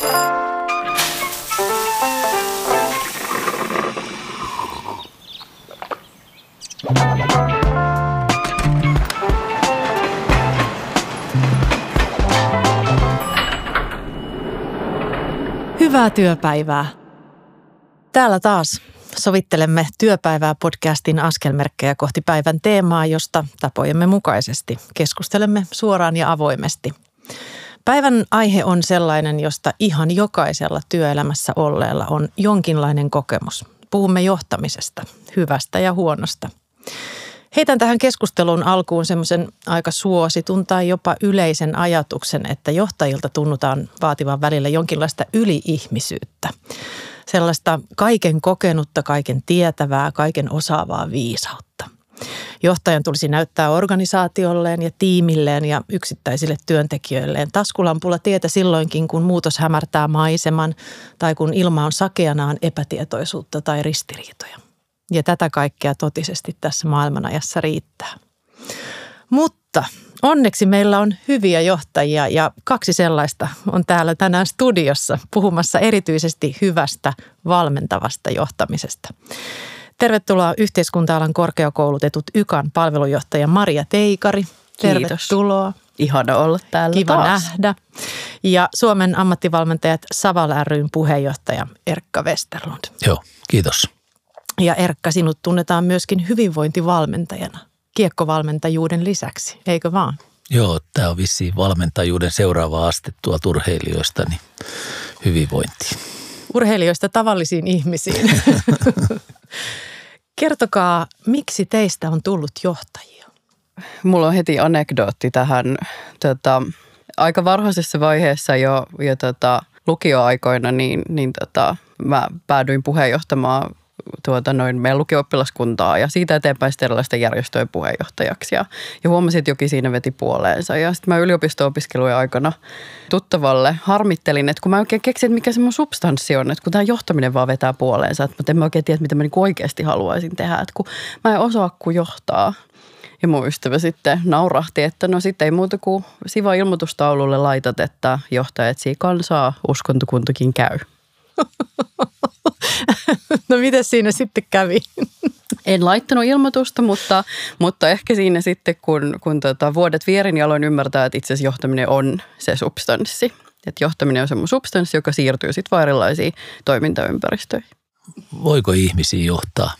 Hyvää työpäivää. Täällä taas sovittelemme työpäivää podcastin askelmerkkejä kohti päivän teemaa, josta tapojemme mukaisesti keskustelemme suoraan ja avoimesti. Päivän aihe on sellainen, josta ihan jokaisella työelämässä olleella on jonkinlainen kokemus. Puhumme johtamisesta, hyvästä ja huonosta. Heitän tähän keskusteluun alkuun semmoisen aika suositun tai jopa yleisen ajatuksen, että johtajilta tunnutaan vaativan välillä jonkinlaista yliihmisyyttä. Sellaista kaiken kokenutta, kaiken tietävää, kaiken osaavaa viisautta. Johtajan tulisi näyttää organisaatiolleen ja tiimilleen ja yksittäisille työntekijöilleen taskulampulla tietä silloinkin, kun muutos hämärtää maiseman tai kun ilma on sakeanaan epätietoisuutta tai ristiriitoja. Ja tätä kaikkea totisesti tässä maailmanajassa riittää. Mutta onneksi meillä on hyviä johtajia ja kaksi sellaista on täällä tänään studiossa puhumassa erityisesti hyvästä valmentavasta johtamisesta. Tervetuloa yhteiskunta-alan korkeakoulutetut YKAN palvelujohtaja Maria Teikari. Tervetuloa. Kiitos. Ihana olla täällä Kiva taas. nähdä. Ja Suomen ammattivalmentajat Saval ryn puheenjohtaja Erkka Westerlund. Joo, kiitos. Ja Erkka, sinut tunnetaan myöskin hyvinvointivalmentajana kiekkovalmentajuuden lisäksi, eikö vaan? Joo, tämä on vissiin valmentajuuden seuraava aste tuolta urheilijoista, niin hyvinvointi. Urheilijoista tavallisiin ihmisiin. Kertokaa, miksi teistä on tullut johtajia? Mulla on heti anekdootti tähän. Tota, aika varhaisessa vaiheessa jo, jo tota, lukioaikoina, niin, niin tota, mä päädyin puheenjohtamaan tuota, noin meidän lukio-oppilaskuntaa ja siitä eteenpäin sitten erilaisten järjestöjen puheenjohtajaksi. Ja, ja huomasin, että jokin siinä veti puoleensa. Ja sitten mä yliopisto-opiskelujen aikana tuttavalle harmittelin, että kun mä oikein keksin, että mikä se mun substanssi on, että kun tämä johtaminen vaan vetää puoleensa, että en mä oikein tiedä, mitä mä niinku oikeasti haluaisin tehdä, että kun mä en osaa kuin johtaa. Ja mun ystävä sitten naurahti, että no sitten ei muuta kuin siva ilmoitustaululle laitat, että johtaja etsii kansaa, uskontokuntakin käy. No miten siinä sitten kävi? En laittanut ilmoitusta, mutta, mutta ehkä siinä sitten, kun, kun tota vuodet vierin ja aloin ymmärtää, että itse asiassa johtaminen on se substanssi. Että johtaminen on semmoinen substanssi, joka siirtyy sitten vaan erilaisiin toimintaympäristöihin. Voiko ihmisiä johtaa?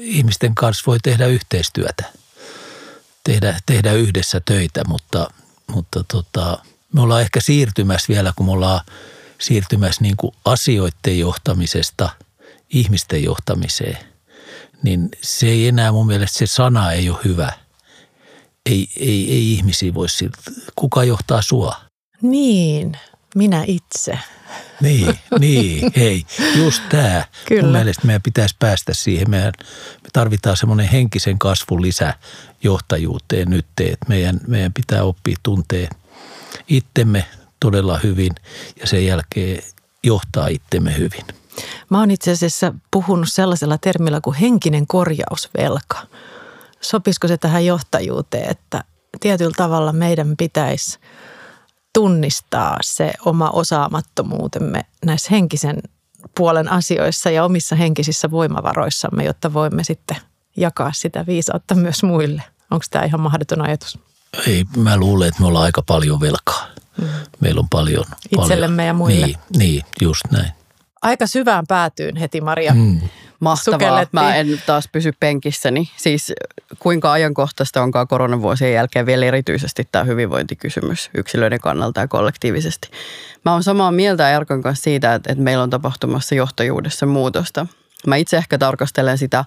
Ihmisten kanssa voi tehdä yhteistyötä, tehdä, tehdä yhdessä töitä, mutta, mutta tota, me ollaan ehkä siirtymässä vielä, kun me ollaan siirtymässä niin kuin asioiden johtamisesta ihmisten johtamiseen, niin se ei enää mun mielestä se sana ei ole hyvä. Ei, ei, ei ihmisiä voi siltä. Kuka johtaa sua? Niin, minä itse. Niin, niin, hei, just tämä. Kyllä. Mun mielestä meidän pitäisi päästä siihen. Meidän, me tarvitaan semmoinen henkisen kasvun lisä johtajuuteen nyt, että meidän, meidän pitää oppia tuntee itsemme todella hyvin ja sen jälkeen johtaa itsemme hyvin. Mä oon itse asiassa puhunut sellaisella termillä kuin henkinen korjausvelka. Sopisiko se tähän johtajuuteen, että tietyllä tavalla meidän pitäisi tunnistaa se oma osaamattomuutemme näissä henkisen puolen asioissa ja omissa henkisissä voimavaroissamme, jotta voimme sitten jakaa sitä viisautta myös muille. Onko tämä ihan mahdoton ajatus? Ei, mä luulen, että me ollaan aika paljon velkaa. Mm. Meillä on paljon. Itsellemme paljon. ja muille. Niin, niin, just näin. Aika syvään päätyyn heti, Maria. Mm. Mahtavaa. Mä en taas pysy penkissäni. Siis kuinka ajankohtaista onkaan koronavuosien jälkeen vielä erityisesti tämä hyvinvointikysymys yksilöiden kannalta ja kollektiivisesti. Mä oon samaa mieltä Erkan kanssa siitä, että, että meillä on tapahtumassa johtajuudessa muutosta. Mä itse ehkä tarkastelen sitä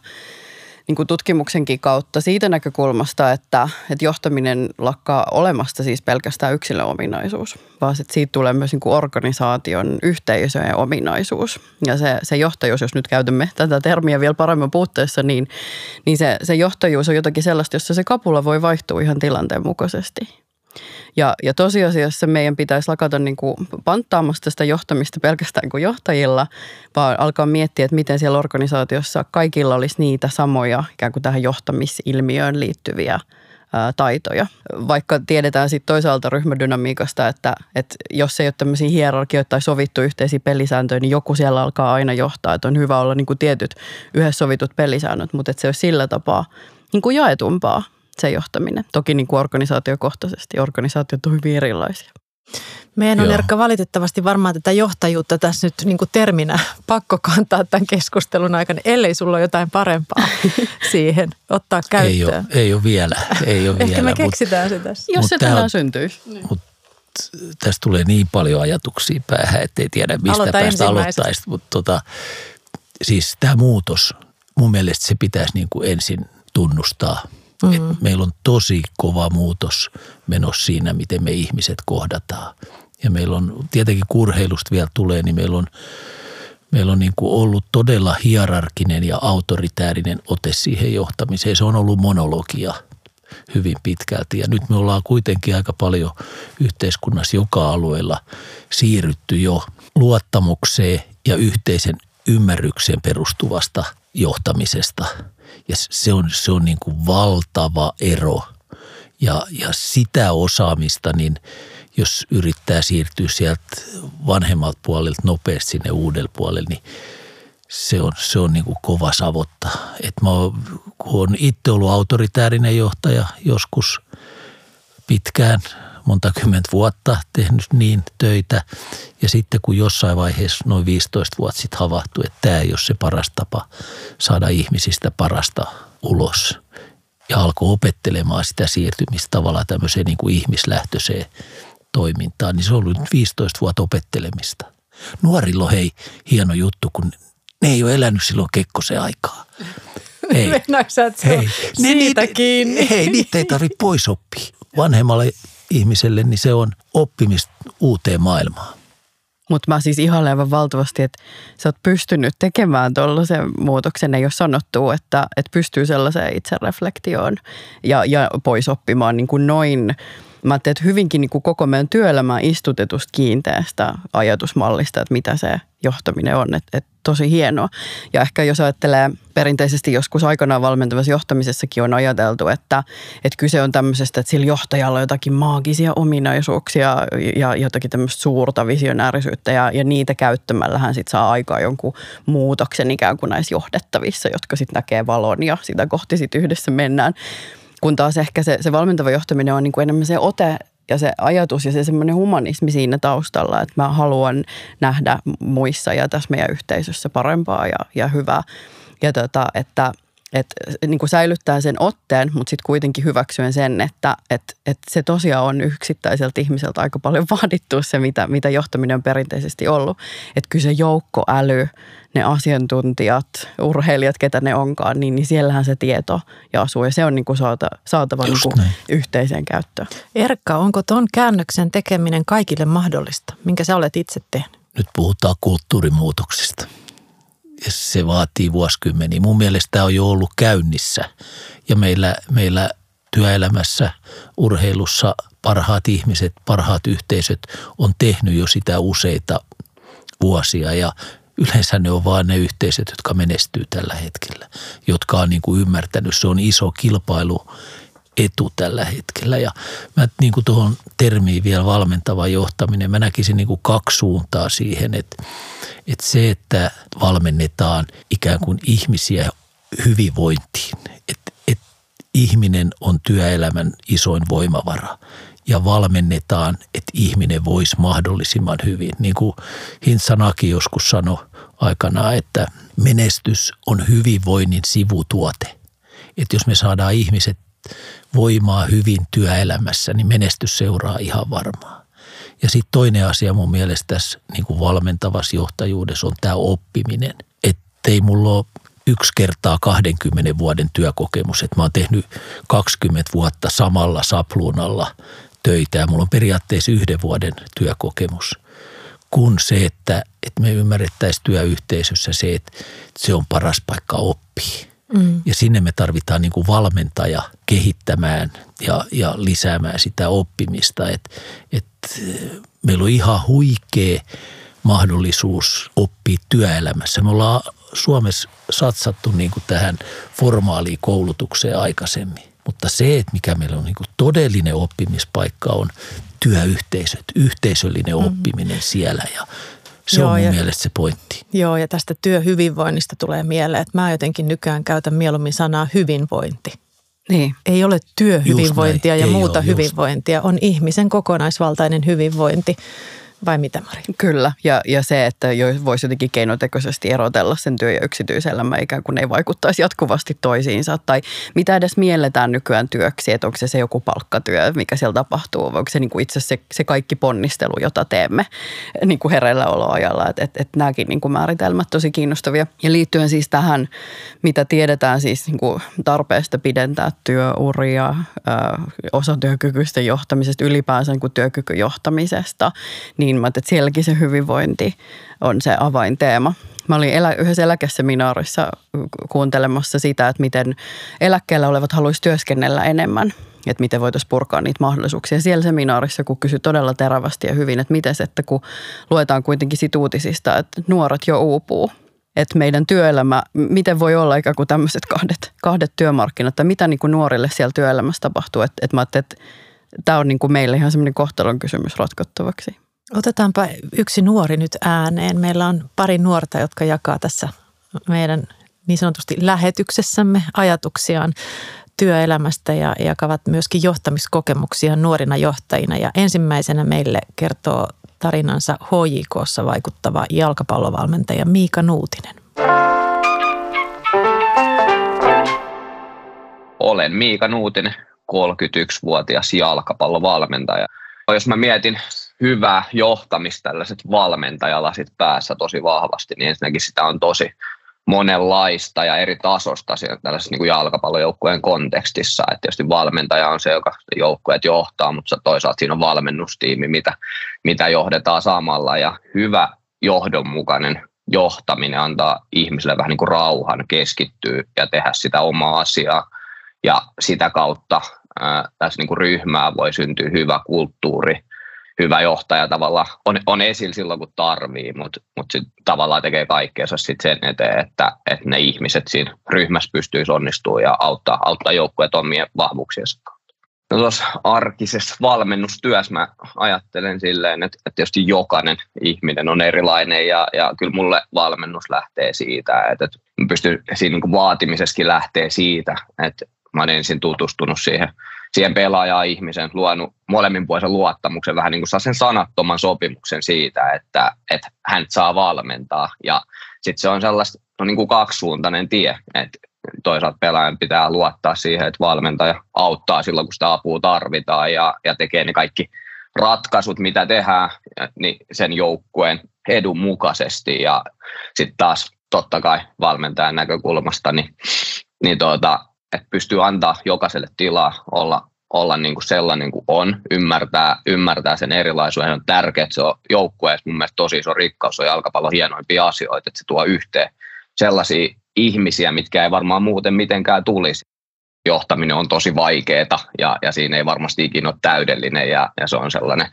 niin kuin tutkimuksenkin kautta siitä näkökulmasta, että, että johtaminen lakkaa olemasta siis pelkästään yksilöominaisuus, vaan että siitä tulee myös niin kuin organisaation yhteisöjen ominaisuus. Ja se, se johtajuus, jos nyt käytämme tätä termiä vielä paremmin puutteessa, niin, niin se, se johtajuus on jotakin sellaista, jossa se kapula voi vaihtua ihan tilanteen mukaisesti. Ja, ja tosiasiassa meidän pitäisi lakata niin kuin panttaamasta sitä johtamista pelkästään kuin johtajilla, vaan alkaa miettiä, että miten siellä organisaatiossa kaikilla olisi niitä samoja ikään kuin tähän johtamisilmiöön liittyviä taitoja. Vaikka tiedetään sitten toisaalta ryhmädynamiikasta, että, että jos ei ole tämmöisiä hierarkioita tai sovittu yhteisiä pelisääntöjä, niin joku siellä alkaa aina johtaa. Että on hyvä olla niin kuin tietyt yhdessä sovitut pelisäännöt, mutta että se olisi sillä tapaa niin kuin jaetumpaa se johtaminen. Toki niin kuin organisaatiokohtaisesti. Organisaatiot on hyvin erilaisia. Meidän on Erkka valitettavasti varmaan tätä johtajuutta tässä nyt niin kuin terminä pakko kantaa tämän keskustelun aikana, ellei sulla ole jotain parempaa siihen ottaa käyttöön. Ei ole, ei ole vielä. Ei ole Ehkä vielä, me keksitään se tässä. Jos se tänään syntyisi. Mut tästä tulee niin paljon ajatuksia päähän, ettei tiedä mistä Aloita päästä aloittaisi. Mutta tota, siis tämä muutos, mun mielestä se pitäisi niin kuin ensin tunnustaa – Mm-hmm. Et meillä on tosi kova muutos menossa siinä, miten me ihmiset kohdataan. Ja meillä on, tietenkin kurheilusta vielä tulee, niin meillä on, meillä on niin kuin ollut todella hierarkinen ja autoritäärinen ote siihen johtamiseen. Se on ollut monologia hyvin pitkälti. Ja nyt me ollaan kuitenkin aika paljon yhteiskunnassa joka alueella siirrytty jo luottamukseen ja yhteisen ymmärrykseen perustuvasta johtamisesta – ja se on, se on niin kuin valtava ero. Ja, ja sitä osaamista, niin jos yrittää siirtyä sieltä vanhemmalta puolelta nopeasti sinne uudelle puolelle, niin se on, se on niin kuin kova savotta. Et mä oon, kun olen itse ollut autoritäärinen johtaja joskus pitkään – monta kymmentä vuotta tehnyt niin töitä. Ja sitten kun jossain vaiheessa noin 15 vuotta sitten havahtui, että tämä ei ole se paras tapa saada ihmisistä parasta ulos. Ja alkoi opettelemaan sitä siirtymistä tavallaan tämmöiseen niin kuin ihmislähtöiseen toimintaan, niin se on ollut 15 vuotta opettelemista. Nuorilla on hei hieno juttu, kun ne ei ole elänyt silloin Kekkosen aikaa. Hei, hei, ne, siitä niitä, kiinni? Hei, niitä ei tarvitse pois oppia. Vanhemmalle ihmiselle, niin se on oppimista uuteen maailmaan. Mutta mä siis ihailen valtavasti, että sä oot pystynyt tekemään tuollaisen muutoksen. Ei ole sanottu, että, että pystyy sellaiseen itsereflektioon ja, ja pois oppimaan niin kuin noin mä ajattelin, että hyvinkin niin kuin koko meidän työelämä istutetusta kiinteästä ajatusmallista, että mitä se johtaminen on. Että, että tosi hienoa. Ja ehkä jos ajattelee perinteisesti joskus aikanaan valmentavassa johtamisessakin on ajateltu, että, että kyse on tämmöisestä, että sillä johtajalla on jotakin maagisia ominaisuuksia ja jotakin tämmöistä suurta visionäärisyyttä ja, ja niitä käyttämällä hän sitten saa aikaa jonkun muutoksen ikään kuin näissä johdettavissa, jotka sitten näkee valon ja sitä kohti sitten yhdessä mennään. Kun taas ehkä se, se valmentava johtaminen on niin kuin enemmän se ote ja se ajatus ja se semmoinen humanismi siinä taustalla, että mä haluan nähdä muissa ja tässä meidän yhteisössä parempaa ja, ja hyvää. Ja tota, että että niin kuin säilyttää sen otteen, mutta sitten kuitenkin hyväksyen sen, että että että se tosiaan on yksittäiseltä ihmiseltä aika paljon vaadittu se, mitä, mitä johtaminen on perinteisesti ollut. Että kyllä se joukkoäly, ne asiantuntijat, urheilijat, ketä ne onkaan, niin, niin siellähän se tieto ja asuu ja se on niin kuin saata, saatava niin kuin yhteiseen käyttöön. Erkka, onko tuon käännöksen tekeminen kaikille mahdollista? Minkä sä olet itse tehnyt? Nyt puhutaan kulttuurimuutoksista se vaatii vuosikymmeniä. Mun mielestä tämä on jo ollut käynnissä. Ja meillä, meillä työelämässä, urheilussa parhaat ihmiset, parhaat yhteisöt on tehnyt jo sitä useita vuosia. Ja yleensä ne on vaan ne yhteisöt, jotka menestyy tällä hetkellä, jotka on niin kuin ymmärtänyt, se on iso kilpailu etu tällä hetkellä. Ja mä niin kuin tuohon termiin vielä valmentava johtaminen, mä näkisin niin kuin kaksi suuntaa siihen, että, että se, että valmennetaan ikään kuin ihmisiä hyvinvointiin, että, että ihminen on työelämän isoin voimavara ja valmennetaan, että ihminen voisi mahdollisimman hyvin. Niin kuin Hintsanaki joskus sanoi aikanaan, että menestys on hyvinvoinnin sivutuote. Että jos me saadaan ihmiset voimaa hyvin työelämässä, niin menestys seuraa ihan varmaan. Ja sitten toinen asia mun mielestä tässä niin kuin valmentavassa johtajuudessa on tämä oppiminen. Että ei mulla ole yksi kertaa 20 vuoden työkokemus, että mä oon tehnyt 20 vuotta samalla sapluunalla töitä ja mulla on periaatteessa yhden vuoden työkokemus. Kun se, että, että me ymmärrettäisiin työyhteisössä se, että se on paras paikka oppia Mm. Ja sinne me tarvitaan niin kuin valmentaja kehittämään ja, ja lisäämään sitä oppimista. Et, et meillä on ihan huikea mahdollisuus oppia työelämässä. Me ollaan Suomessa satsattu niin kuin tähän formaaliin koulutukseen aikaisemmin. Mutta se, että mikä meillä on niin kuin todellinen oppimispaikka on työyhteisöt, yhteisöllinen mm. oppiminen siellä ja se Joo, on mun ja, mielestä se pointti. Joo, ja tästä työhyvinvoinnista tulee mieleen, että mä jotenkin nykyään käytän mieluummin sanaa hyvinvointi. Niin. Ei ole työhyvinvointia ja Ei muuta ole, hyvinvointia, just. on ihmisen kokonaisvaltainen hyvinvointi. Vai mitä Mari? Kyllä, ja, ja se, että voisi jotenkin keinotekoisesti erotella sen työ- ja yksityiselämä ikään kuin ei vaikuttaisi jatkuvasti toisiinsa. Tai mitä edes mielletään nykyään työksi, että onko se se joku palkkatyö, mikä siellä tapahtuu, vai onko se niin kuin itse se, se kaikki ponnistelu, jota teemme niin kuin hereilläoloajalla. Että et, et nämäkin niin kuin määritelmät tosi kiinnostavia. Ja liittyen siis tähän, mitä tiedetään siis niin kuin tarpeesta pidentää työuria, osatyökykyisten johtamisesta, ylipäänsä niin kuin työkykyjohtamisesta, niin niin mä että sielläkin se hyvinvointi on se avainteema. Mä olin elä, yhdessä eläkeseminaarissa kuuntelemassa sitä, että miten eläkkeellä olevat haluaisi työskennellä enemmän että miten voitaisiin purkaa niitä mahdollisuuksia. Siellä seminaarissa, kun kysyi todella terävästi ja hyvin, että miten että kun luetaan kuitenkin sit uutisista, että nuoret jo uupuu, että meidän työelämä, miten voi olla ikään kuin tämmöiset kahdet, kahdet työmarkkinat, että mitä niin kuin nuorille siellä työelämässä tapahtuu. Että, että mä ajattelin, että tämä on niin kuin meille ihan semmoinen kohtalon kysymys ratkottavaksi. Otetaanpa yksi nuori nyt ääneen. Meillä on pari nuorta, jotka jakaa tässä meidän niin sanotusti lähetyksessämme ajatuksiaan työelämästä ja jakavat myöskin johtamiskokemuksia nuorina johtajina. Ja ensimmäisenä meille kertoo tarinansa HJKssa vaikuttava jalkapallovalmentaja Miika Nuutinen. Olen Miika Nuutinen, 31-vuotias jalkapallovalmentaja. Jos mä mietin hyvää johtamista, tällaiset valmentajalasit päässä tosi vahvasti, niin ensinnäkin sitä on tosi monenlaista ja eri tasosta siellä tällaisessa niin kuin jalkapallojoukkueen kontekstissa. että tietysti valmentaja on se, joka joukkueet johtaa, mutta toisaalta siinä on valmennustiimi, mitä, mitä johdetaan samalla. Ja hyvä johdonmukainen johtaminen antaa ihmisille vähän niin kuin rauhan keskittyä ja tehdä sitä omaa asiaa. Ja sitä kautta ää, tässä niin kuin ryhmää voi syntyä hyvä kulttuuri – hyvä johtaja tavallaan on, on esillä silloin, kun tarvii, mutta mut sit tavallaan tekee kaikkeensa sit sen eteen, että, että ne ihmiset siinä ryhmässä pystyisi onnistumaan ja auttaa, auttaa joukkueet omien vahvuuksiensa kautta. No tuossa arkisessa valmennustyössä mä ajattelen silleen, että, että tietysti jokainen ihminen on erilainen ja, ja kyllä mulle valmennus lähtee siitä, että, että pystyn siinä niin vaatimisessakin lähtee siitä, että mä olen ensin tutustunut siihen siihen pelaajaan ihmisen, luonut molemminpuolisen luottamuksen, vähän niin kuin saa sen sanattoman sopimuksen siitä, että, että hän saa valmentaa. Ja sitten se on sellaista no niin kuin kaksisuuntainen tie, että toisaalta pelaajan pitää luottaa siihen, että valmentaja auttaa silloin, kun sitä apua tarvitaan ja, ja tekee ne kaikki ratkaisut, mitä tehdään, niin sen joukkueen edun mukaisesti. Ja sitten taas totta kai valmentajan näkökulmasta, niin, niin tuota, että pystyy antaa jokaiselle tilaa olla, olla niin kuin sellainen kuin on, ymmärtää, ymmärtää sen erilaisuuden. On tärkeää, se on joukkueessa mun mielestä tosi iso rikkaus, on jalkapallon hienoimpia asioita, että se tuo yhteen sellaisia ihmisiä, mitkä ei varmaan muuten mitenkään tulisi. Johtaminen on tosi vaikeaa ja, ja siinä ei varmasti ikinä ole täydellinen ja, ja se on sellainen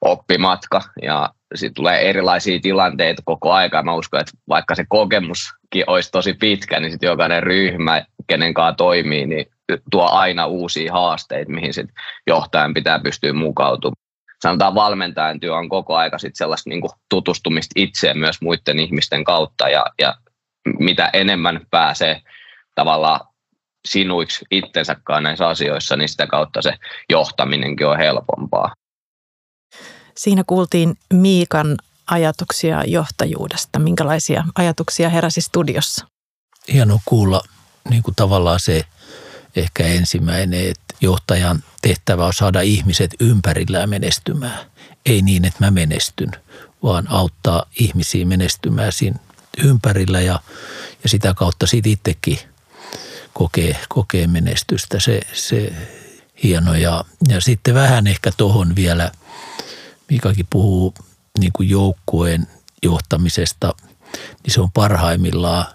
oppimatka ja sitten tulee erilaisia tilanteita koko aika. Mä uskon, että vaikka se kokemuskin olisi tosi pitkä, niin sitten jokainen ryhmä, kenen kanssa toimii, niin tuo aina uusia haasteita, mihin sit johtajan pitää pystyä mukautumaan. Sanotaan valmentajan työ on koko aika sit sellaista niin tutustumista itseen myös muiden ihmisten kautta ja, ja mitä enemmän pääsee tavallaan sinuiksi itsensäkaan näissä asioissa, niin sitä kautta se johtaminenkin on helpompaa. Siinä kuultiin Miikan ajatuksia johtajuudesta. Minkälaisia ajatuksia heräsi studiossa? Hienoa kuulla niin kuin tavallaan se ehkä ensimmäinen, että johtajan tehtävä on saada ihmiset ympärillään menestymään. Ei niin, että mä menestyn, vaan auttaa ihmisiä menestymään siinä ympärillä ja, ja sitä kautta sitten itsekin kokee, kokee menestystä. Se, se hieno ja, ja sitten vähän ehkä tuohon vielä, Mikakin puhuu niin kuin joukkueen johtamisesta, niin se on parhaimmillaan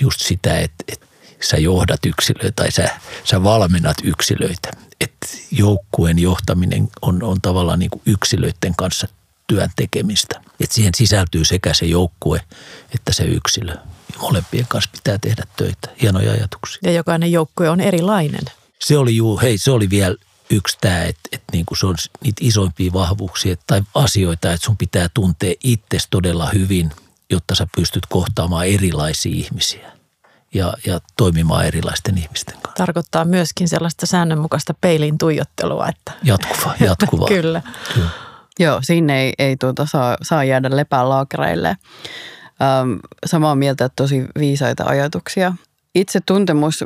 just sitä, että, että sä johdat yksilöitä tai sä, sä valmennat yksilöitä. Että joukkueen johtaminen on, on tavallaan niin kuin yksilöiden kanssa työn tekemistä. Että siihen sisältyy sekä se joukkue että se yksilö. Ja molempien kanssa pitää tehdä töitä. Hienoja ajatuksia. Ja jokainen joukkue on erilainen. Se oli juu, hei se oli vielä yksi tämä, että, että niin kuin se on niitä isoimpia vahvuuksia tai asioita, että sun pitää tuntea itsesi todella hyvin, jotta sä pystyt kohtaamaan erilaisia ihmisiä ja, ja toimimaan erilaisten ihmisten kanssa. Tarkoittaa myöskin sellaista säännönmukaista peilin tuijottelua. Että... Jatkuva, jatkuva. Kyllä. Kyllä. Joo, sinne ei, ei tuota saa, saa jäädä lepää laakereille. Ähm, samaa mieltä, että tosi viisaita ajatuksia. Itse tuntemus,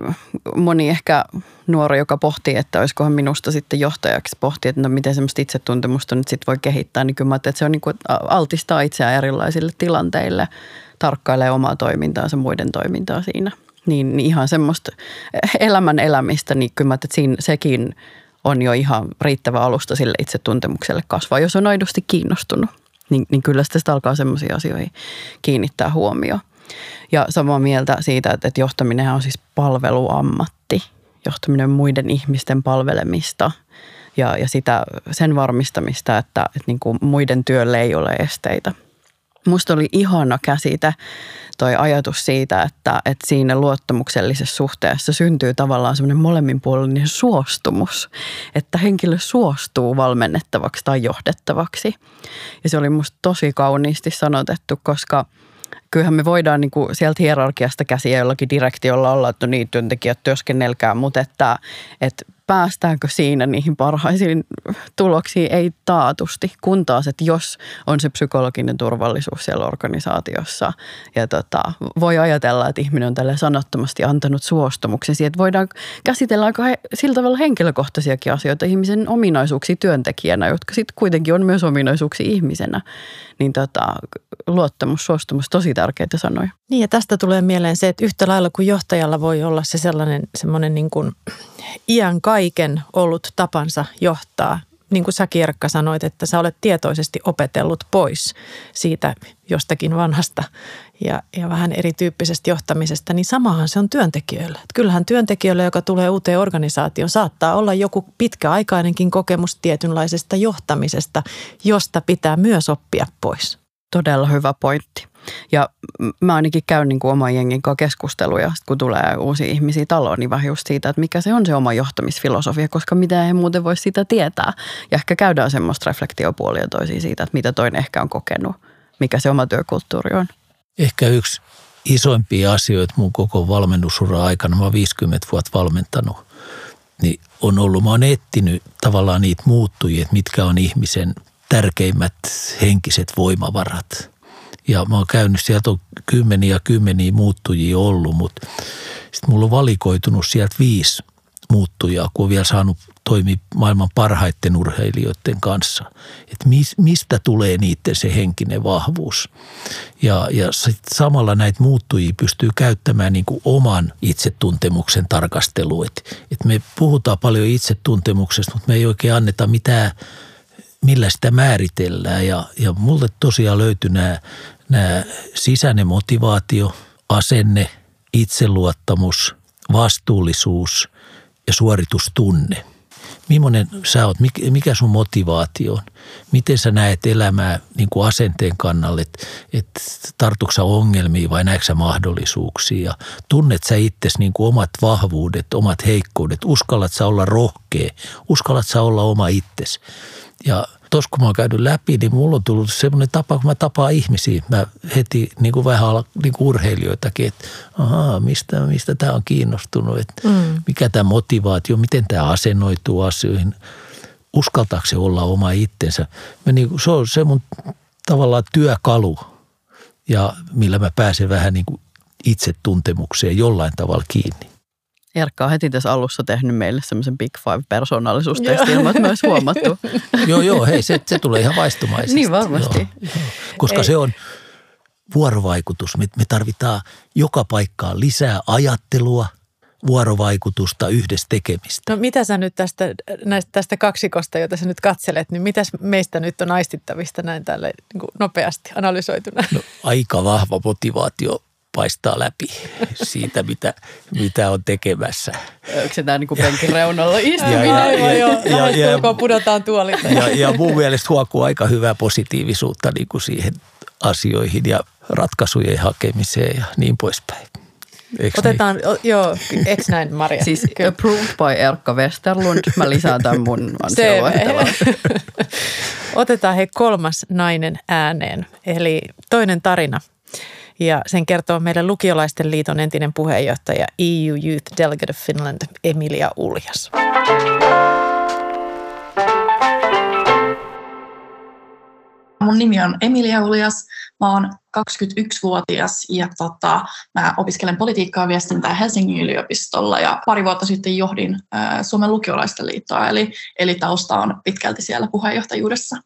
moni ehkä nuori, joka pohtii, että olisikohan minusta sitten johtajaksi, pohtii, että no miten semmoista itsetuntemusta nyt sitten voi kehittää, niin kyllä mä että se on niin kuin altistaa itseään erilaisille tilanteille, tarkkailee omaa toimintaansa, muiden toimintaa siinä. Niin, niin ihan semmoista elämän elämistä, niin kyllä mä että siinä, sekin on jo ihan riittävä alusta sille itsetuntemukselle kasvaa, jos on aidosti kiinnostunut. Niin, niin kyllä sitä alkaa semmoisiin asioihin kiinnittää huomioon. Ja samaa mieltä siitä, että, että johtaminen on siis palveluammatti. Johtaminen muiden ihmisten palvelemista ja, ja sitä, sen varmistamista, että, että niin kuin muiden työlle ei ole esteitä. Musta oli ihana käsite toi ajatus siitä, että, että siinä luottamuksellisessa suhteessa syntyy tavallaan semmoinen molemminpuolinen suostumus, että henkilö suostuu valmennettavaksi tai johdettavaksi. Ja se oli musta tosi kauniisti sanotettu, koska – kyllähän me voidaan niin kuin sieltä hierarkiasta käsiä jollakin direktiolla olla, että no niin, työntekijät työskennelkää, mutta että, että päästäänkö siinä niihin parhaisiin tuloksiin, ei taatusti. Kun taas, että jos on se psykologinen turvallisuus siellä organisaatiossa ja tota, voi ajatella, että ihminen on tälle sanattomasti antanut suostumuksen siihen, että voidaan käsitellä aika sillä tavalla henkilökohtaisiakin asioita ihmisen ominaisuuksia työntekijänä, jotka sitten kuitenkin on myös ominaisuuksia ihmisenä. Niin tota, luottamus, suostumus, tosi tärkeitä sanoja. Niin ja tästä tulee mieleen se, että yhtä lailla kuin johtajalla voi olla se sellainen semmoinen niin kuin iän kaiken ollut tapansa johtaa. Niin kuin sä Kierkka sanoit, että sä olet tietoisesti opetellut pois siitä jostakin vanhasta ja, ja vähän erityyppisestä johtamisesta, niin samahan se on työntekijöillä. Että kyllähän työntekijöillä, joka tulee uuteen organisaatioon, saattaa olla joku pitkäaikainenkin kokemus tietynlaisesta johtamisesta, josta pitää myös oppia pois. Todella hyvä pointti. Ja mä ainakin käyn niin kuin oman jengin kanssa keskusteluja, kun tulee uusia ihmisiä taloon, niin vähän just siitä, että mikä se on se oma johtamisfilosofia, koska mitä he muuten voi sitä tietää. Ja ehkä käydään semmoista reflektiopuolia toisiin siitä, että mitä toinen ehkä on kokenut, mikä se oma työkulttuuri on. Ehkä yksi isoimpia asioita mun koko valmennusura aikana, mä oon 50 vuotta valmentanut, niin on ollut, mä oon etsinyt tavallaan niitä muuttujia, että mitkä on ihmisen tärkeimmät henkiset voimavarat – ja mä oon käynyt, sieltä on kymmeniä kymmeniä muuttujia ollut, mutta sitten mulla on valikoitunut sieltä viisi muuttujaa, kun on vielä saanut toimia maailman parhaiten urheilijoiden kanssa. Että mis, mistä tulee niiden se henkinen vahvuus. Ja, ja sit samalla näitä muuttujia pystyy käyttämään niin kuin oman itsetuntemuksen tarkasteluun. Että et me puhutaan paljon itsetuntemuksesta, mutta me ei oikein anneta mitään – millä sitä määritellään. Ja, ja mulle tosiaan löytyi nämä, nämä sisäinen motivaatio, asenne, itseluottamus, vastuullisuus ja suoritustunne. Millainen sä oot, mikä sun motivaatio on? Miten sä näet elämää niin kuin asenteen kannalle, että et tartuksa ongelmiin vai näetkö sä mahdollisuuksia? Tunnet sä itsesi niin kuin omat vahvuudet, omat heikkoudet? Uskallat sä olla rohkea? Uskallat sä olla oma itsesi? Ja tuossa kun mä oon käynyt läpi, niin mulla on tullut semmoinen tapa, kun mä tapaan ihmisiä. Mä heti niin kuin vähän niin kuin urheilijoitakin, että ahaa, mistä, mistä tämä on kiinnostunut, että mm. mikä tämä motivaatio, miten tämä asennoituu asioihin. Uskaltaako se olla oma itsensä? Mä niin kuin, se on se mun tavallaan työkalu, ja millä mä pääsen vähän niin kuin itsetuntemukseen jollain tavalla kiinni. Erkka on heti tässä alussa tehnyt meille semmoisen Big Five persoonallisuustestin, ilman myös huomattu. joo, joo, hei, se, se tulee ihan vaistumaisesti. Niin varmasti. Joo, joo. Koska Ei. se on vuorovaikutus. Me, me tarvitaan joka paikkaan lisää ajattelua, vuorovaikutusta, yhdessä tekemistä. No mitä sä nyt tästä, näistä, tästä kaksikosta, jota sä nyt katselet, niin mitäs meistä nyt on aistittavista näin tälle niin nopeasti analysoituna? No, aika vahva motivaatio paistaa läpi siitä, mitä, mitä on tekemässä. Onko se tämä niin penkin reunalla istuminen? Ja, ja, ja, ja, ja, pudotaan tuolilta. Ja, ja mun mielestä huokuu aika hyvää positiivisuutta niin kuin siihen asioihin ja ratkaisujen hakemiseen ja niin poispäin. Eikö Otetaan, niin? o, joo, eikö näin Maria? Siis Kyllä. approved by Erkka Westerlund. Mä lisään tämän mun Otetaan he kolmas nainen ääneen, eli toinen tarina. Ja sen kertoo meidän lukiolaisten liiton entinen puheenjohtaja EU Youth Delegate of Finland Emilia Uljas. Mun nimi on Emilia Uljas. Mä oon 21-vuotias ja tota, mä opiskelen politiikkaa ja viestintää Helsingin yliopistolla ja pari vuotta sitten johdin ää, Suomen lukiolaisten liittoa, eli, eli tausta on pitkälti siellä puheenjohtajuudessa.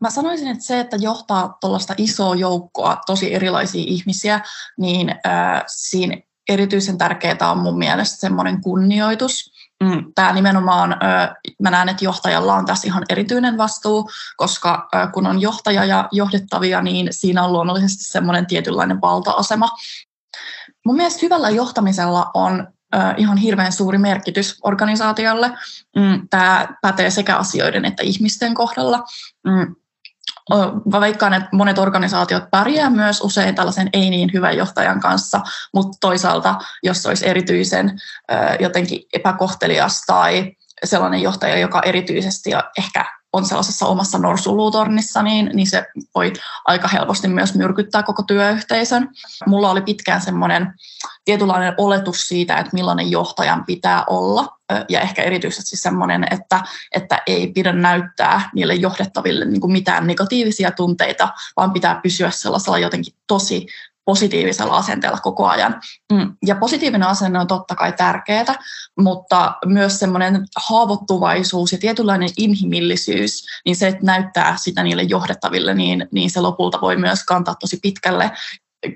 Mä sanoisin, että se, että johtaa tuollaista isoa joukkoa tosi erilaisia ihmisiä, niin ää, siinä erityisen tärkeää on mun mielestä semmoinen kunnioitus Mm, tämä nimenomaan, mä näen, että johtajalla on tässä ihan erityinen vastuu, koska kun on johtaja ja johdettavia, niin siinä on luonnollisesti semmoinen tietynlainen valta-asema. Mun mielestä hyvällä johtamisella on ihan hirveän suuri merkitys organisaatiolle. Mm, tämä pätee sekä asioiden että ihmisten kohdalla. Veikkaan, että monet organisaatiot pärjää myös usein tällaisen ei niin hyvän johtajan kanssa, mutta toisaalta, jos olisi erityisen jotenkin epäkohtelias tai sellainen johtaja, joka erityisesti ehkä on sellaisessa omassa norsuluutornissa, niin, niin se voi aika helposti myös myrkyttää koko työyhteisön. Mulla oli pitkään semmoinen tietynlainen oletus siitä, että millainen johtajan pitää olla, ja ehkä erityisesti semmoinen, että, että ei pidä näyttää niille johdettaville niin mitään negatiivisia tunteita, vaan pitää pysyä sellaisella jotenkin tosi positiivisella asenteella koko ajan. Mm, ja positiivinen asenne on totta kai tärkeää, mutta myös semmoinen haavoittuvaisuus ja tietynlainen inhimillisyys, niin se, että näyttää sitä niille johdettaville, niin, niin se lopulta voi myös kantaa tosi pitkälle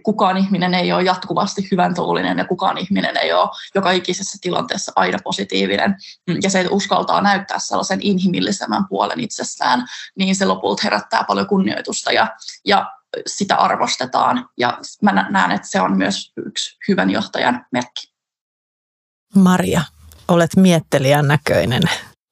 kukaan ihminen ei ole jatkuvasti hyvän tuulinen ja kukaan ihminen ei ole joka ikisessä tilanteessa aina positiivinen. Mm, ja se, että uskaltaa näyttää sellaisen inhimillisemmän puolen itsestään, niin se lopulta herättää paljon kunnioitusta ja, ja sitä arvostetaan. Ja mä näen, että se on myös yksi hyvän johtajan merkki. Maria, olet miettelijän näköinen.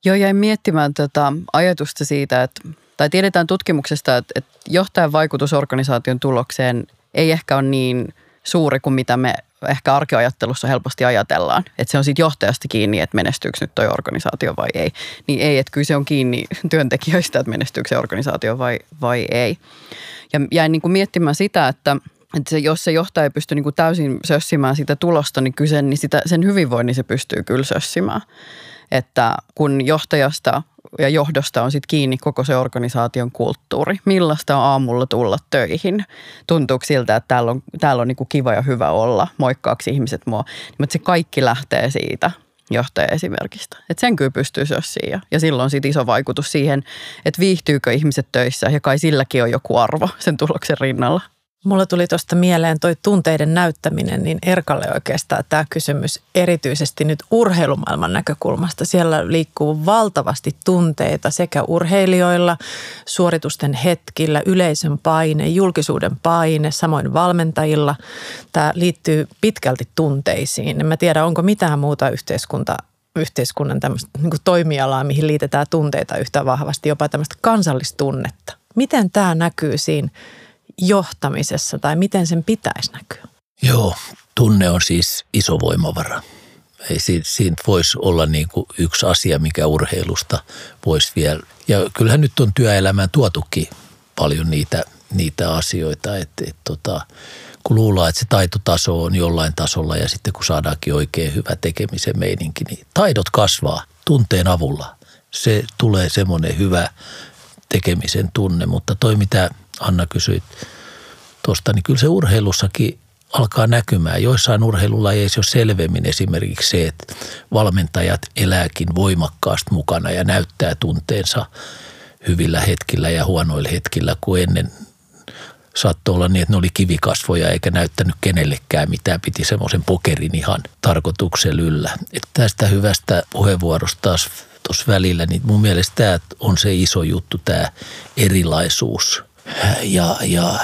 Joo, jäin miettimään tätä ajatusta siitä, että tai tiedetään tutkimuksesta, että, että johtajan vaikutus organisaation tulokseen ei ehkä ole niin suuri kuin mitä me ehkä arkeajattelussa helposti ajatellaan. Että se on sitten johtajasta kiinni, että menestyykö nyt toi organisaatio vai ei. Niin ei, että kyllä se on kiinni työntekijöistä, että menestyykö se organisaatio vai, vai ei. Ja jäin niin kuin miettimään sitä, että että se, jos se johtaja ei pysty niin kuin täysin sössimään sitä tulosta, niin kyllä sen, niin sitä, sen hyvinvoinnin se pystyy kyllä sössimään. Että kun johtajasta ja johdosta on sitten kiinni koko se organisaation kulttuuri. Millaista on aamulla tulla töihin? Tuntuuko siltä, että täällä on, täällä on niinku kiva ja hyvä olla, moikkaaksi ihmiset mua. Mutta se kaikki lähtee siitä johtajaesimerkistä. Että sen kyllä pystyy sössiin ja, ja silloin sitten iso vaikutus siihen, että viihtyykö ihmiset töissä ja kai silläkin on joku arvo sen tuloksen rinnalla. Mulla tuli tuosta mieleen toi tunteiden näyttäminen, niin Erkalle oikeastaan tämä kysymys erityisesti nyt urheilumaailman näkökulmasta. Siellä liikkuu valtavasti tunteita sekä urheilijoilla, suoritusten hetkillä, yleisön paine, julkisuuden paine, samoin valmentajilla. Tämä liittyy pitkälti tunteisiin. En mä tiedä, onko mitään muuta yhteiskunta yhteiskunnan tämmöistä niin toimialaa, mihin liitetään tunteita yhtä vahvasti, jopa tämmöistä kansallistunnetta. Miten tämä näkyy siinä johtamisessa tai miten sen pitäisi näkyä? Joo, tunne on siis iso voimavara. Ei siinä, siinä voisi olla niin kuin yksi asia, mikä urheilusta voisi vielä. Ja kyllähän nyt on työelämään tuotukin paljon niitä, niitä asioita, että, että tota, kun luullaan, että se taitotaso on jollain tasolla ja sitten kun saadaankin oikein hyvä tekemisen meininki, niin taidot kasvaa tunteen avulla. Se tulee semmoinen hyvä tekemisen tunne, mutta toi mitä – Anna kysyit tuosta, niin kyllä se urheilussakin alkaa näkymään. Joissain urheilulajeissa jo selvemmin esimerkiksi se, että valmentajat elääkin voimakkaasti mukana ja näyttää tunteensa hyvillä hetkillä ja huonoilla hetkillä, kuin ennen saattoi olla niin, että ne oli kivikasvoja eikä näyttänyt kenellekään mitään. Piti semmoisen pokerin ihan tarkoituksen yllä. Että tästä hyvästä puheenvuorosta taas tuossa välillä, niin mun mielestä tämä on se iso juttu, tämä erilaisuus – ja, ja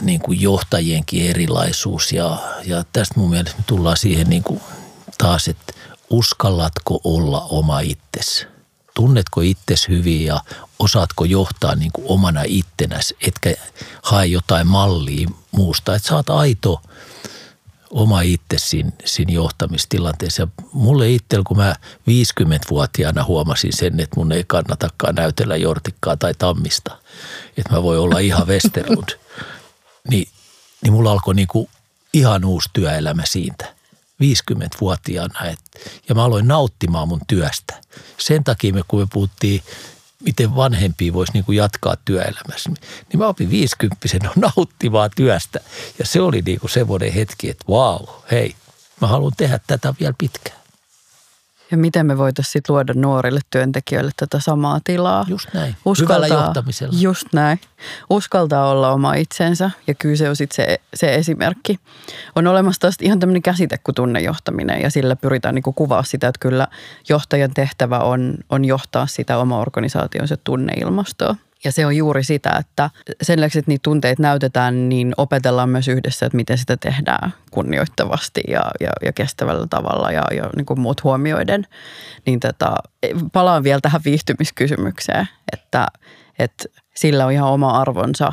niin kuin johtajienkin erilaisuus. Ja, ja tästä mun mielestä me tullaan siihen niin kuin taas, että uskallatko olla oma itsesi? Tunnetko itsesi hyvin ja osaatko johtaa niin kuin omana ittenäsi, etkä hae jotain mallia muusta. Että sä oot aito oma itse siinä, siinä johtamistilanteessa. Ja mulle itsellä, kun mä 50-vuotiaana huomasin sen, että mun ei kannatakaan näytellä jortikkaa tai tammista, että mä voin olla ihan Westerlund, niin, niin mulla alkoi niinku ihan uusi työelämä siitä. 50-vuotiaana. Et, ja mä aloin nauttimaan mun työstä. Sen takia me, kun me puhuttiin miten vanhempia voisi niin kuin jatkaa työelämässä. Niin mä opin 50 nauttimaan työstä. Ja se oli niin kuin semmoinen hetki, että vau, wow, hei, mä haluan tehdä tätä vielä pitkään. Ja miten me voitaisiin luoda nuorille työntekijöille tätä samaa tilaa? Just näin. Uskaltaa, Hyvällä johtamisella. Just näin. Uskaltaa olla oma itsensä ja kyllä se on sitten se, se esimerkki. On olemassa taas ihan tämmöinen käsite kuin tunnejohtaminen ja sillä pyritään niinku kuvaa sitä, että kyllä johtajan tehtävä on, on johtaa sitä oma organisaationsa tunneilmastoa. Ja se on juuri sitä, että sen lisäksi, että niitä tunteita näytetään, niin opetellaan myös yhdessä, että miten sitä tehdään kunnioittavasti ja, ja, ja kestävällä tavalla ja, ja niin kuin muut huomioiden. Niin tota, palaan vielä tähän viihtymiskysymykseen, että, että sillä on ihan oma arvonsa,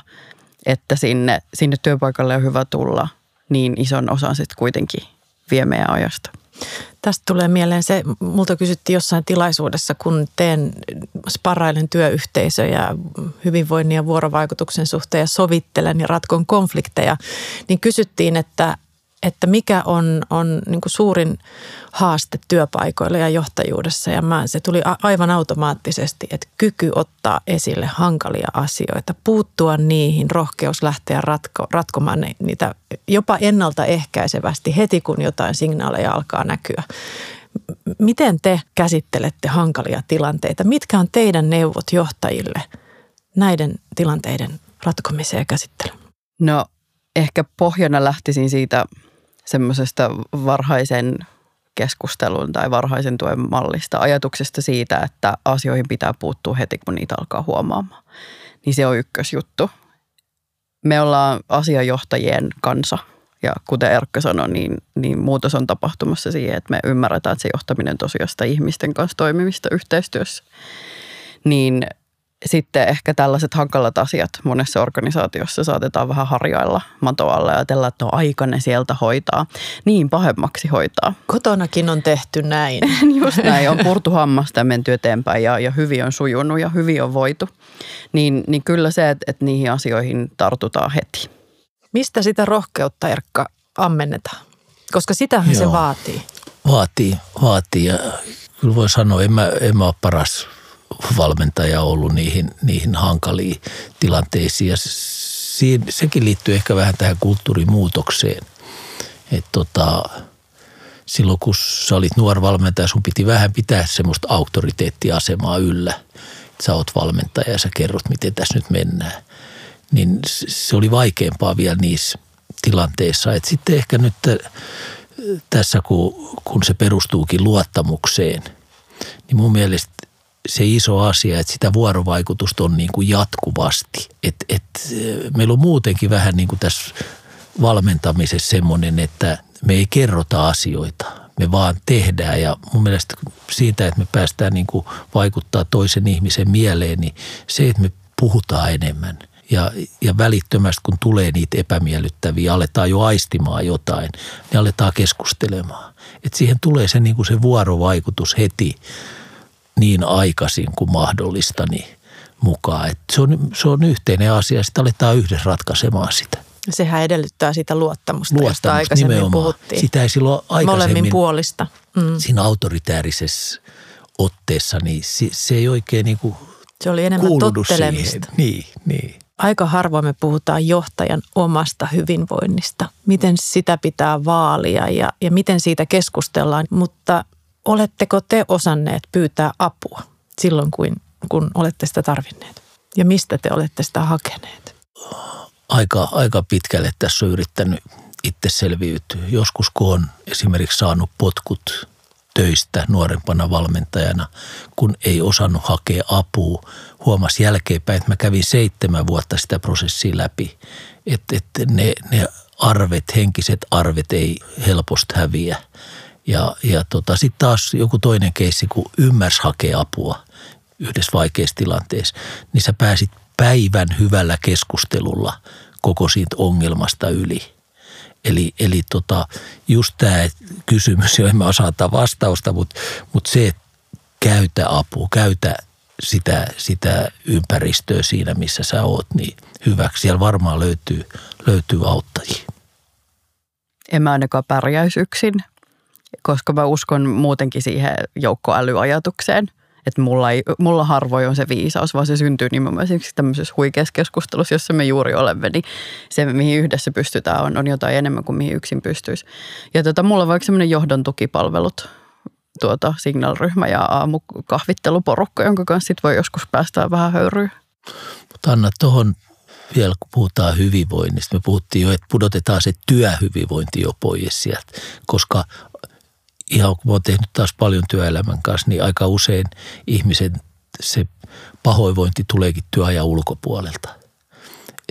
että sinne, sinne työpaikalle on hyvä tulla niin ison osan sitten kuitenkin vie meidän ajasta. Tästä tulee mieleen se, multa kysyttiin jossain tilaisuudessa, kun teen sparrailen työyhteisöjä hyvinvoinnin ja vuorovaikutuksen suhteen ja sovittelen ja ratkon konflikteja, niin kysyttiin, että että mikä on, on niin kuin suurin haaste työpaikoilla ja johtajuudessa. Ja mä, se tuli aivan automaattisesti, että kyky ottaa esille hankalia asioita, puuttua niihin, rohkeus lähteä ratko, ratkomaan niitä jopa ennaltaehkäisevästi heti, kun jotain signaaleja alkaa näkyä. Miten te käsittelette hankalia tilanteita? Mitkä on teidän neuvot johtajille näiden tilanteiden ratkomiseen ja käsittelyyn? No ehkä pohjana lähtisin siitä semmoisesta varhaisen keskustelun tai varhaisen tuen mallista, ajatuksesta siitä, että asioihin pitää puuttua heti, kun niitä alkaa huomaamaan. Niin se on ykkösjuttu. Me ollaan asiajohtajien kanssa ja kuten Erkka sanoi, niin, niin muutos on tapahtumassa siihen, että me ymmärretään, että se johtaminen tosiaan ihmisten kanssa toimimista yhteistyössä. Niin sitten ehkä tällaiset hankalat asiat monessa organisaatiossa saatetaan vähän harjailla matoalla ja ajatella, että on aikainen sieltä hoitaa. Niin pahemmaksi hoitaa. Kotonakin on tehty näin. Just näin, on purtu hammasta ja menty eteenpäin ja, ja hyvin on sujunut ja hyvin on voitu. Niin, niin kyllä se, että, että niihin asioihin tartutaan heti. Mistä sitä rohkeutta, Erkka, ammennetaan? Koska sitähän Joo. se vaatii. Vaatii, vaatii ja kyllä voi sanoa, en mä, en mä ole paras valmentaja ollut niihin, niihin hankaliin tilanteisiin. Ja siinä, sekin liittyy ehkä vähän tähän kulttuurimuutokseen. Että tota, silloin kun sä olit nuori valmentaja, sun piti vähän pitää semmoista auktoriteettiasemaa yllä. Että sä oot valmentaja ja sä kerrot, miten tässä nyt mennään. Niin se oli vaikeampaa vielä niissä tilanteissa. Että sitten ehkä nyt tässä, kun, kun se perustuukin luottamukseen, niin mun mielestä se iso asia, että sitä vuorovaikutusta on niin kuin jatkuvasti. Et, et, meillä on muutenkin vähän niin kuin tässä valmentamisessa semmoinen, että me ei kerrota asioita, me vaan tehdään ja mun mielestä siitä, että me päästään niin kuin vaikuttaa toisen ihmisen mieleen, niin se, että me puhutaan enemmän ja, ja välittömästi kun tulee niitä epämiellyttäviä, aletaan jo aistimaan jotain, niin aletaan keskustelemaan. Et siihen tulee se, niin kuin se vuorovaikutus heti niin aikaisin kuin mahdollista niin mukaan. Et se, on, se on yhteinen asia, sitten aletaan yhdessä ratkaisemaan sitä. Sehän edellyttää sitä luottamusta, luottamusta josta aikaisemmin nimenomaan. puhuttiin. Sitä ei silloin aikaisemmin. Molemmin puolista. Mm. Siinä autoritäärisessä otteessa, niin se, se ei oikein niin kuin Se oli enemmän tottelemista. Siihen. Niin, niin. Aika harvoin me puhutaan johtajan omasta hyvinvoinnista, miten sitä pitää vaalia ja, ja miten siitä keskustellaan, mutta Oletteko te osanneet pyytää apua silloin, kun, kun olette sitä tarvinneet? Ja mistä te olette sitä hakeneet? Aika, aika pitkälle tässä on yrittänyt itse selviytyä. Joskus kun on esimerkiksi saanut potkut töistä nuorempana valmentajana, kun ei osannut hakea apua. Huomasi jälkeenpäin, että mä kävin seitsemän vuotta sitä prosessia läpi. Että, että ne, ne arvet, henkiset arvet ei helposti häviä – ja, ja tota, sitten taas joku toinen keissi, kun ymmärs hakea apua yhdessä vaikeassa tilanteessa, niin sä pääsit päivän hyvällä keskustelulla koko siitä ongelmasta yli. Eli, eli tota, just tämä kysymys, jo en mä osaa antaa vastausta, mutta, mutta se, että käytä apua, käytä sitä, sitä ympäristöä siinä, missä sä oot, niin hyväksi. Siellä varmaan löytyy, löytyy auttajia. En mä ainakaan pärjäisi yksin, koska mä uskon muutenkin siihen joukkoälyajatukseen – että mulla, ei, mulla harvoin on se viisaus, vaan se syntyy nimenomaan esimerkiksi tämmöisessä huikeassa keskustelussa, jossa me juuri olemme, niin se, mihin yhdessä pystytään, on, on jotain enemmän kuin mihin yksin pystyisi. Ja tota, mulla on vaikka semmoinen johdon tukipalvelut, tuota, signalryhmä ja aamukahvitteluporukka, jonka kanssa sit voi joskus päästä vähän höyryyn. Mutta Anna, tuohon vielä kun puhutaan hyvinvoinnista, me puhuttiin jo, että pudotetaan se työhyvinvointi jo pois sieltä, koska ihan kun olen tehnyt taas paljon työelämän kanssa, niin aika usein ihmisen se pahoinvointi tuleekin työajan ulkopuolelta.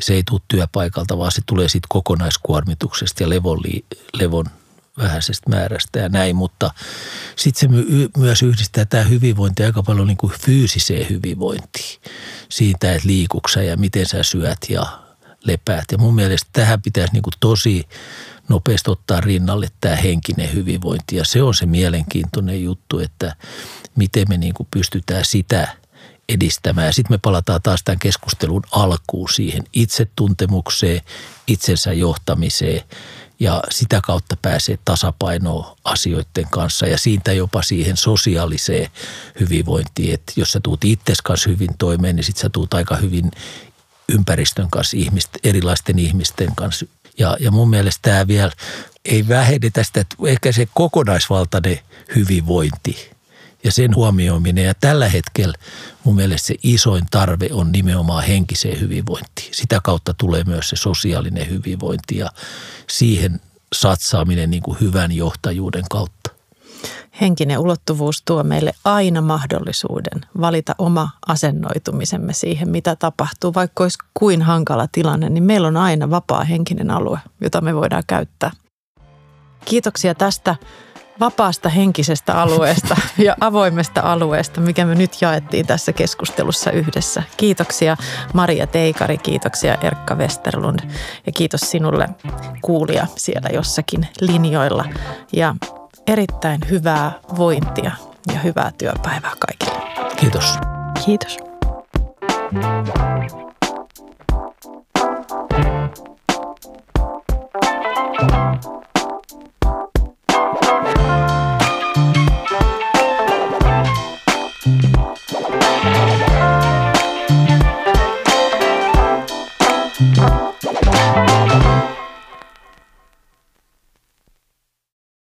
Se ei tule työpaikalta, vaan se tulee siitä kokonaiskuormituksesta ja levon, levon vähäisestä määrästä ja näin, mutta sitten se myös yhdistää tämä hyvinvointi aika paljon niin kuin fyysiseen hyvinvointiin. Siitä, että liikuksa ja miten sä syöt ja lepäät. Ja mun mielestä tähän pitäisi niin kuin tosi nopeasti ottaa rinnalle tämä henkinen hyvinvointi. Ja se on se mielenkiintoinen juttu, että miten me niin kuin pystytään sitä edistämään. Ja sitten me palataan taas tämän keskustelun alkuun siihen itsetuntemukseen, itsensä johtamiseen ja sitä kautta pääsee tasapainoon asioiden kanssa ja siitä jopa siihen sosiaaliseen hyvinvointiin, että jos sä tuut itses kanssa hyvin toimeen, niin sitten sä tuut aika hyvin ympäristön kanssa, ihmisten, erilaisten ihmisten kanssa ja, ja mun mielestä tämä vielä ei vähene tästä, että ehkä se kokonaisvaltainen hyvinvointi ja sen huomioiminen. Ja tällä hetkellä mun mielestä se isoin tarve on nimenomaan henkiseen hyvinvointiin. Sitä kautta tulee myös se sosiaalinen hyvinvointi ja siihen satsaaminen niin kuin hyvän johtajuuden kautta. Henkinen ulottuvuus tuo meille aina mahdollisuuden valita oma asennoitumisemme siihen, mitä tapahtuu. Vaikka olisi kuin hankala tilanne, niin meillä on aina vapaa henkinen alue, jota me voidaan käyttää. Kiitoksia tästä vapaasta henkisestä alueesta ja avoimesta alueesta, mikä me nyt jaettiin tässä keskustelussa yhdessä. Kiitoksia Maria Teikari, kiitoksia Erkka Westerlund ja kiitos sinulle kuulija siellä jossakin linjoilla. Ja erittäin hyvää vointia ja hyvää työpäivää kaikille. Kiitos. Kiitos.